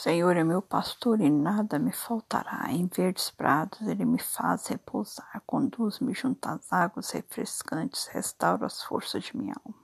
Senhor é meu pastor e nada me faltará. Em verdes prados ele me faz repousar, conduz-me junto às águas refrescantes, restaura as forças de minha alma.